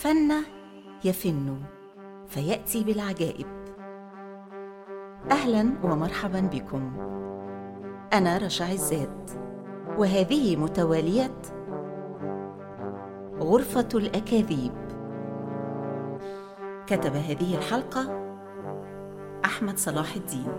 فن يفن فيأتي بالعجائب. أهلا ومرحبا بكم. أنا رشا عزات وهذه متواليه غرفة الأكاذيب. كتب هذه الحلقة أحمد صلاح الدين.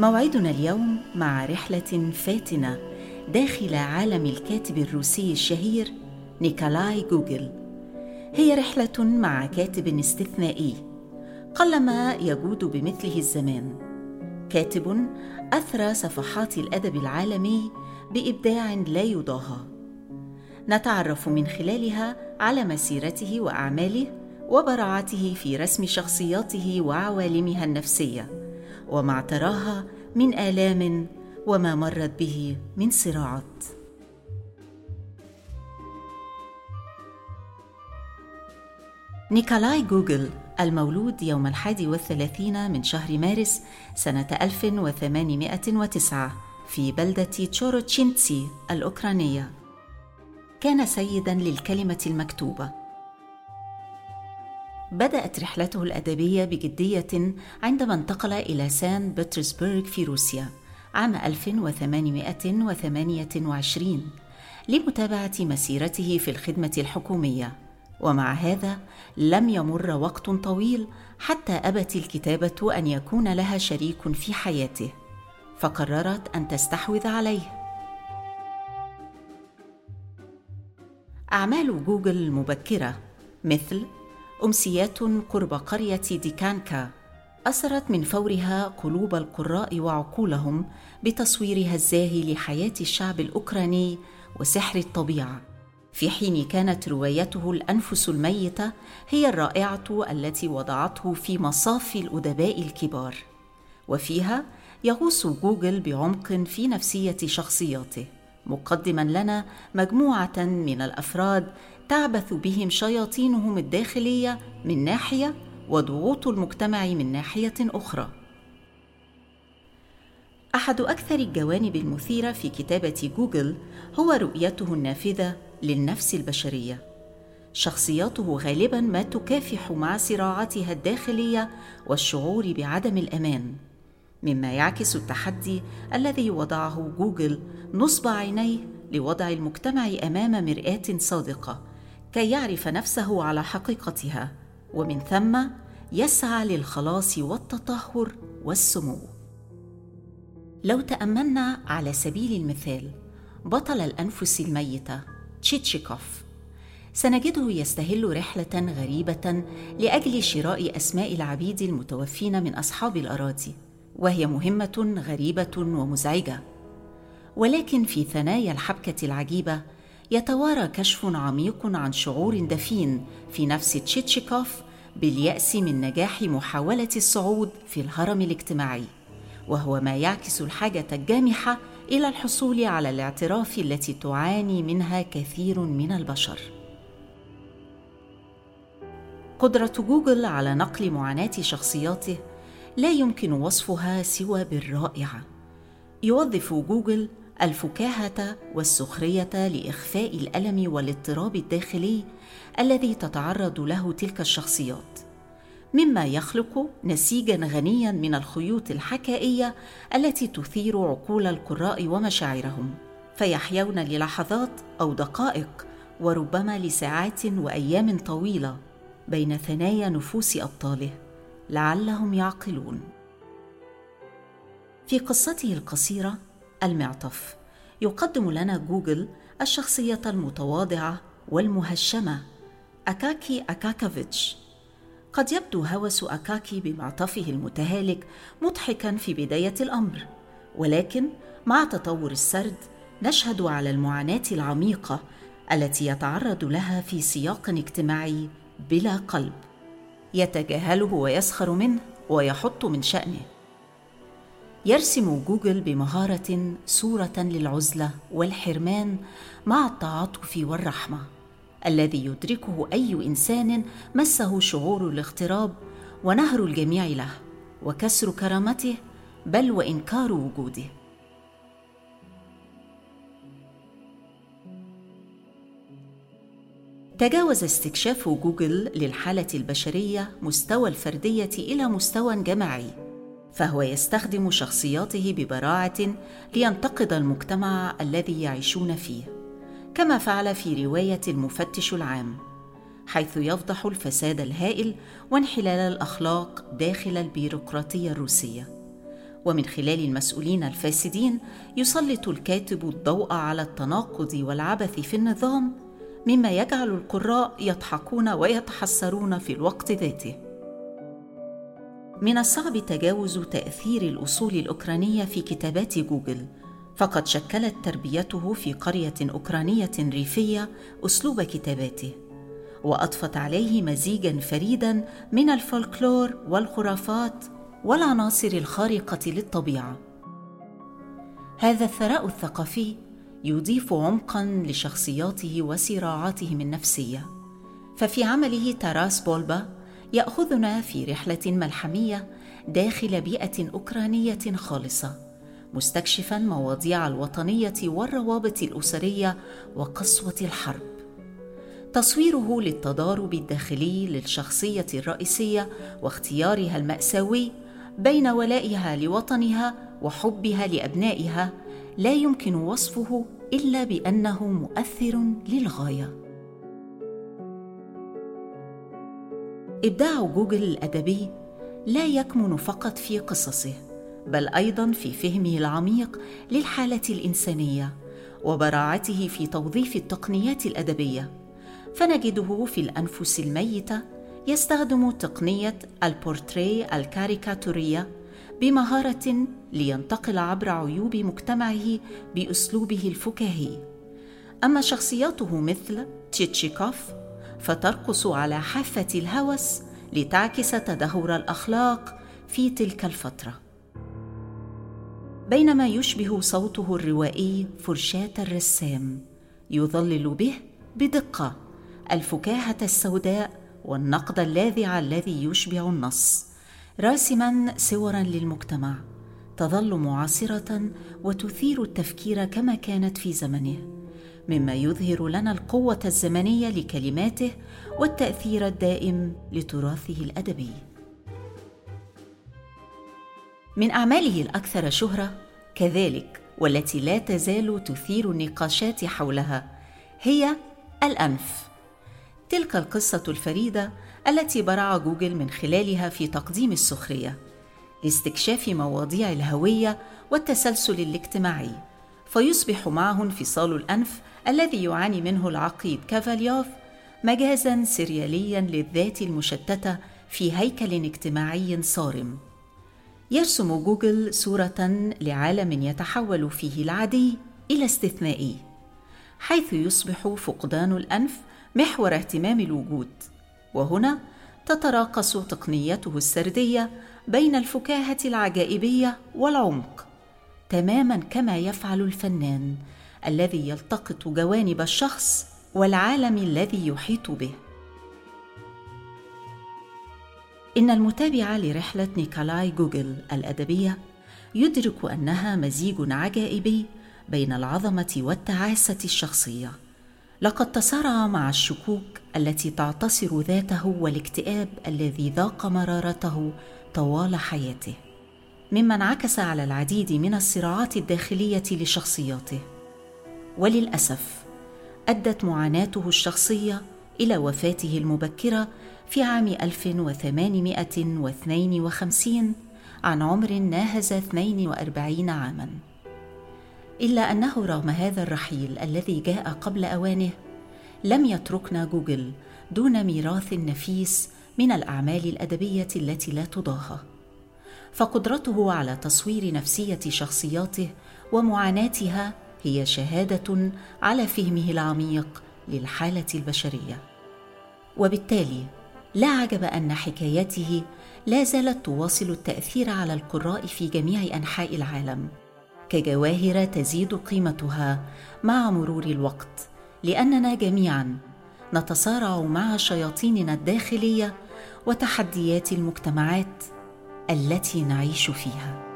موعدنا اليوم مع رحلة فاتنة داخل عالم الكاتب الروسي الشهير نيكولاي جوجل. هي رحلة مع كاتب استثنائي قلما يجود بمثله الزمان. كاتب اثرى صفحات الأدب العالمي بإبداع لا يضاهى. نتعرف من خلالها على مسيرته وأعماله وبراعته في رسم شخصياته وعوالمها النفسية. وما اعتراها من آلام وما مرت به من صراعات. نيكولاي جوجول المولود يوم الحادي والثلاثين من شهر مارس سنة 1809 في بلدة تشوروتشينتسي الأوكرانية. كان سيدا للكلمة المكتوبة. بدأت رحلته الأدبية بجدية عندما انتقل إلى سان بطرسبرغ في روسيا عام 1828 لمتابعة مسيرته في الخدمة الحكومية. ومع هذا لم يمر وقت طويل حتى أبت الكتابة أن يكون لها شريك في حياته فقررت أن تستحوذ عليه. أعمال جوجل المبكرة مثل أمسيات قرب قرية ديكانكا أثرت من فورها قلوب القراء وعقولهم بتصويرها الزاهي لحياة الشعب الأوكراني وسحر الطبيعة. في حين كانت روايته الأنفس الميتة هي الرائعة التي وضعته في مصاف الأدباء الكبار. وفيها يغوص جوجل بعمق في نفسية شخصياته مقدما لنا مجموعة من الأفراد تعبث بهم شياطينهم الداخلية من ناحية وضغوط المجتمع من ناحية أخرى. أحد أكثر الجوانب المثيرة في كتابة جوجل هو رؤيته النافذة للنفس البشرية. شخصياته غالبا ما تكافح مع صراعاتها الداخلية والشعور بعدم الأمان مما يعكس التحدي الذي وضعه جوجل نصب عينيه لوضع المجتمع أمام مرآة صادقة كي يعرف نفسه على حقيقتها ومن ثم يسعى للخلاص والتطهر والسمو. لو تأملنا على سبيل المثال بطل الأنفس الميتة تشيتشيكوف سنجده يستهل رحلة غريبة لأجل شراء أسماء العبيد المتوفين من أصحاب الأراضي وهي مهمة غريبة ومزعجة. ولكن في ثنايا الحبكة العجيبة يتوارى كشف عميق عن شعور دفين في نفس تشيتشيكوف باليأس من نجاح محاولة الصعود في الهرم الاجتماعي وهو ما يعكس الحاجة الجامحة إلى الحصول على الاعتراف التي تعاني منها كثير من البشر. قدرة جوجل على نقل معاناة شخصياته لا يمكن وصفها سوى بالرائعة. يوظف جوجل الفكاهة والسخرية لإخفاء الألم والاضطراب الداخلي الذي تتعرض له تلك الشخصيات. مما يخلق نسيجا غنيا من الخيوط الحكائية التي تثير عقول القراء ومشاعرهم. فيحيون للحظات أو دقائق وربما لساعات وأيام طويلة بين ثنايا نفوس أبطاله. لعلهم يعقلون. في قصته القصيرة المعطف. يقدم لنا جوجل الشخصية المتواضعة والمهشمة أكاكي أكاكافيتش. قد يبدو هوس أكاكي بمعطفه المتهالك مضحكا في بداية الأمر ولكن مع تطور السرد نشهد على المعاناة العميقة التي يتعرض لها في سياق اجتماعي بلا قلب. يتجاهله ويسخر منه ويحط من شأنه. يرسم جوجل بمهارة صورة للعزلة والحرمان مع التعاطف والرحمة الذي يدركه أي إنسان مسه شعور الاغتراب ونهر الجميع له وكسر كرامته بل وإنكار وجوده. تجاوز استكشاف جوجل للحالة البشرية مستوى الفردية إلى مستوى جماعي. فهو يستخدم شخصياته ببراعة لينتقد المجتمع الذي يعيشون فيه كما فعل في رواية المفتش العام حيث يفضح الفساد الهائل وانحلال الأخلاق داخل البيروقراطية الروسية. ومن خلال المسؤولين الفاسدين يسلط الكاتب الضوء على التناقض والعبث في النظام مما يجعل القراء يضحكون ويتحسرون في الوقت ذاته. من الصعب تجاوز تأثير الأصول الأوكرانية في كتابات جوجل فقد شكلت تربيته في قرية أوكرانية ريفية أسلوب كتاباته وأضفت عليه مزيجا فريدا من الفولكلور والخرافات والعناصر الخارقة للطبيعة. هذا الثراء الثقافي يضيف عمقا لشخصياته وصراعاتهم النفسية ففي عمله تاراس بولبا يأخذنا في رحلة ملحمية داخل بيئة أوكرانية خالصة مستكشفا مواضيع الوطنية والروابط الأسرية وقسوة الحرب. تصويره للتضارب الداخلي للشخصية الرئيسية واختيارها المأساوي بين ولائها لوطنها وحبها لأبنائها لا يمكن وصفه إلا بأنه مؤثر للغاية. إبداع جوجل الأدبي لا يكمن فقط في قصصه بل أيضا في فهمه العميق للحالة الإنسانية وبراعته في توظيف التقنيات الأدبية. فنجده في الأنفس الميتة يستخدم تقنية البورتري الكاريكاتورية بمهارة لينتقل عبر عيوب مجتمعه بأسلوبه الفكاهي. أما شخصياته مثل تشيتشيكوف فترقص على حافة الهوس لتعكس تدهور الأخلاق في تلك الفترة. بينما يشبه صوته الروائي فرشاة الرسام يظلل به بدقة الفكاهة السوداء والنقد اللاذع الذي يشبع النص راسما صورا للمجتمع تظل معاصره وتثير التفكير كما كانت في زمنه. مما يظهر لنا القوة الزمنية لكلماته والتأثير الدائم لتراثه الأدبي. من أعماله الأكثر شهرة كذلك والتي لا تزال تثير النقاشات حولها هي الأنف. تلك القصة الفريدة التي برع جوجل من خلالها في تقديم السخرية لاستكشاف مواضيع الهوية والتسلسل الاجتماعي فيصبح معه انفصال الأنف الذي يعاني منه العقيد كافاليوف مجازا سرياليا للذات المشتتة في هيكل اجتماعي صارم. يرسم جوجل صورة لعالم يتحول فيه العادي إلى استثنائي حيث يصبح فقدان الأنف محور اهتمام الوجود. وهنا تتراقص تقنيته السردية بين الفكاهة العجائبية والعمق تماما كما يفعل الفنان الذي يلتقط جوانب الشخص والعالم الذي يحيط به. إن المتابع لرحلة نيكولاي جوجل الأدبية يدرك أنها مزيج عجائبي بين العظمة والتعاسة الشخصية. لقد تصارع مع الشكوك التي تعتصر ذاته والاكتئاب الذي ذاق مرارته طوال حياته. مما انعكس على العديد من الصراعات الداخلية لشخصياته. وللأسف أدت معاناته الشخصية إلى وفاته المبكرة في عام 1852 عن عمر ناهز 42 عاماً. إلا أنه رغم هذا الرحيل الذي جاء قبل أوانه لم يتركنا جوجل دون ميراث نفيس من الأعمال الأدبية التي لا تضاهى. فقدرته على تصوير نفسية شخصياته ومعاناتها هي شهادة على فهمه العميق للحالة البشرية. وبالتالي لا عجب أن حكاياته لا زالت تواصل التأثير على القراء في جميع أنحاء العالم. كجواهر تزيد قيمتها مع مرور الوقت لأننا جميعا نتصارع مع شياطيننا الداخلية وتحديات المجتمعات التي نعيش فيها.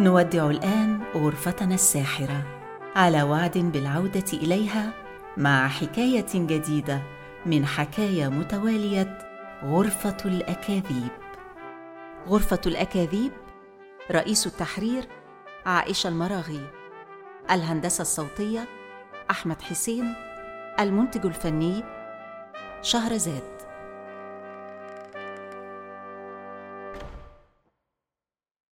نودع الآن غرفتنا الساحرة على وعد بالعودة إليها مع حكاية جديدة من حكايا متوالية غرفة الأكاذيب. غرفة الأكاذيب رئيس التحرير عائشة المراغي الهندسة الصوتية أحمد حسين المنتج الفني شهرزاد.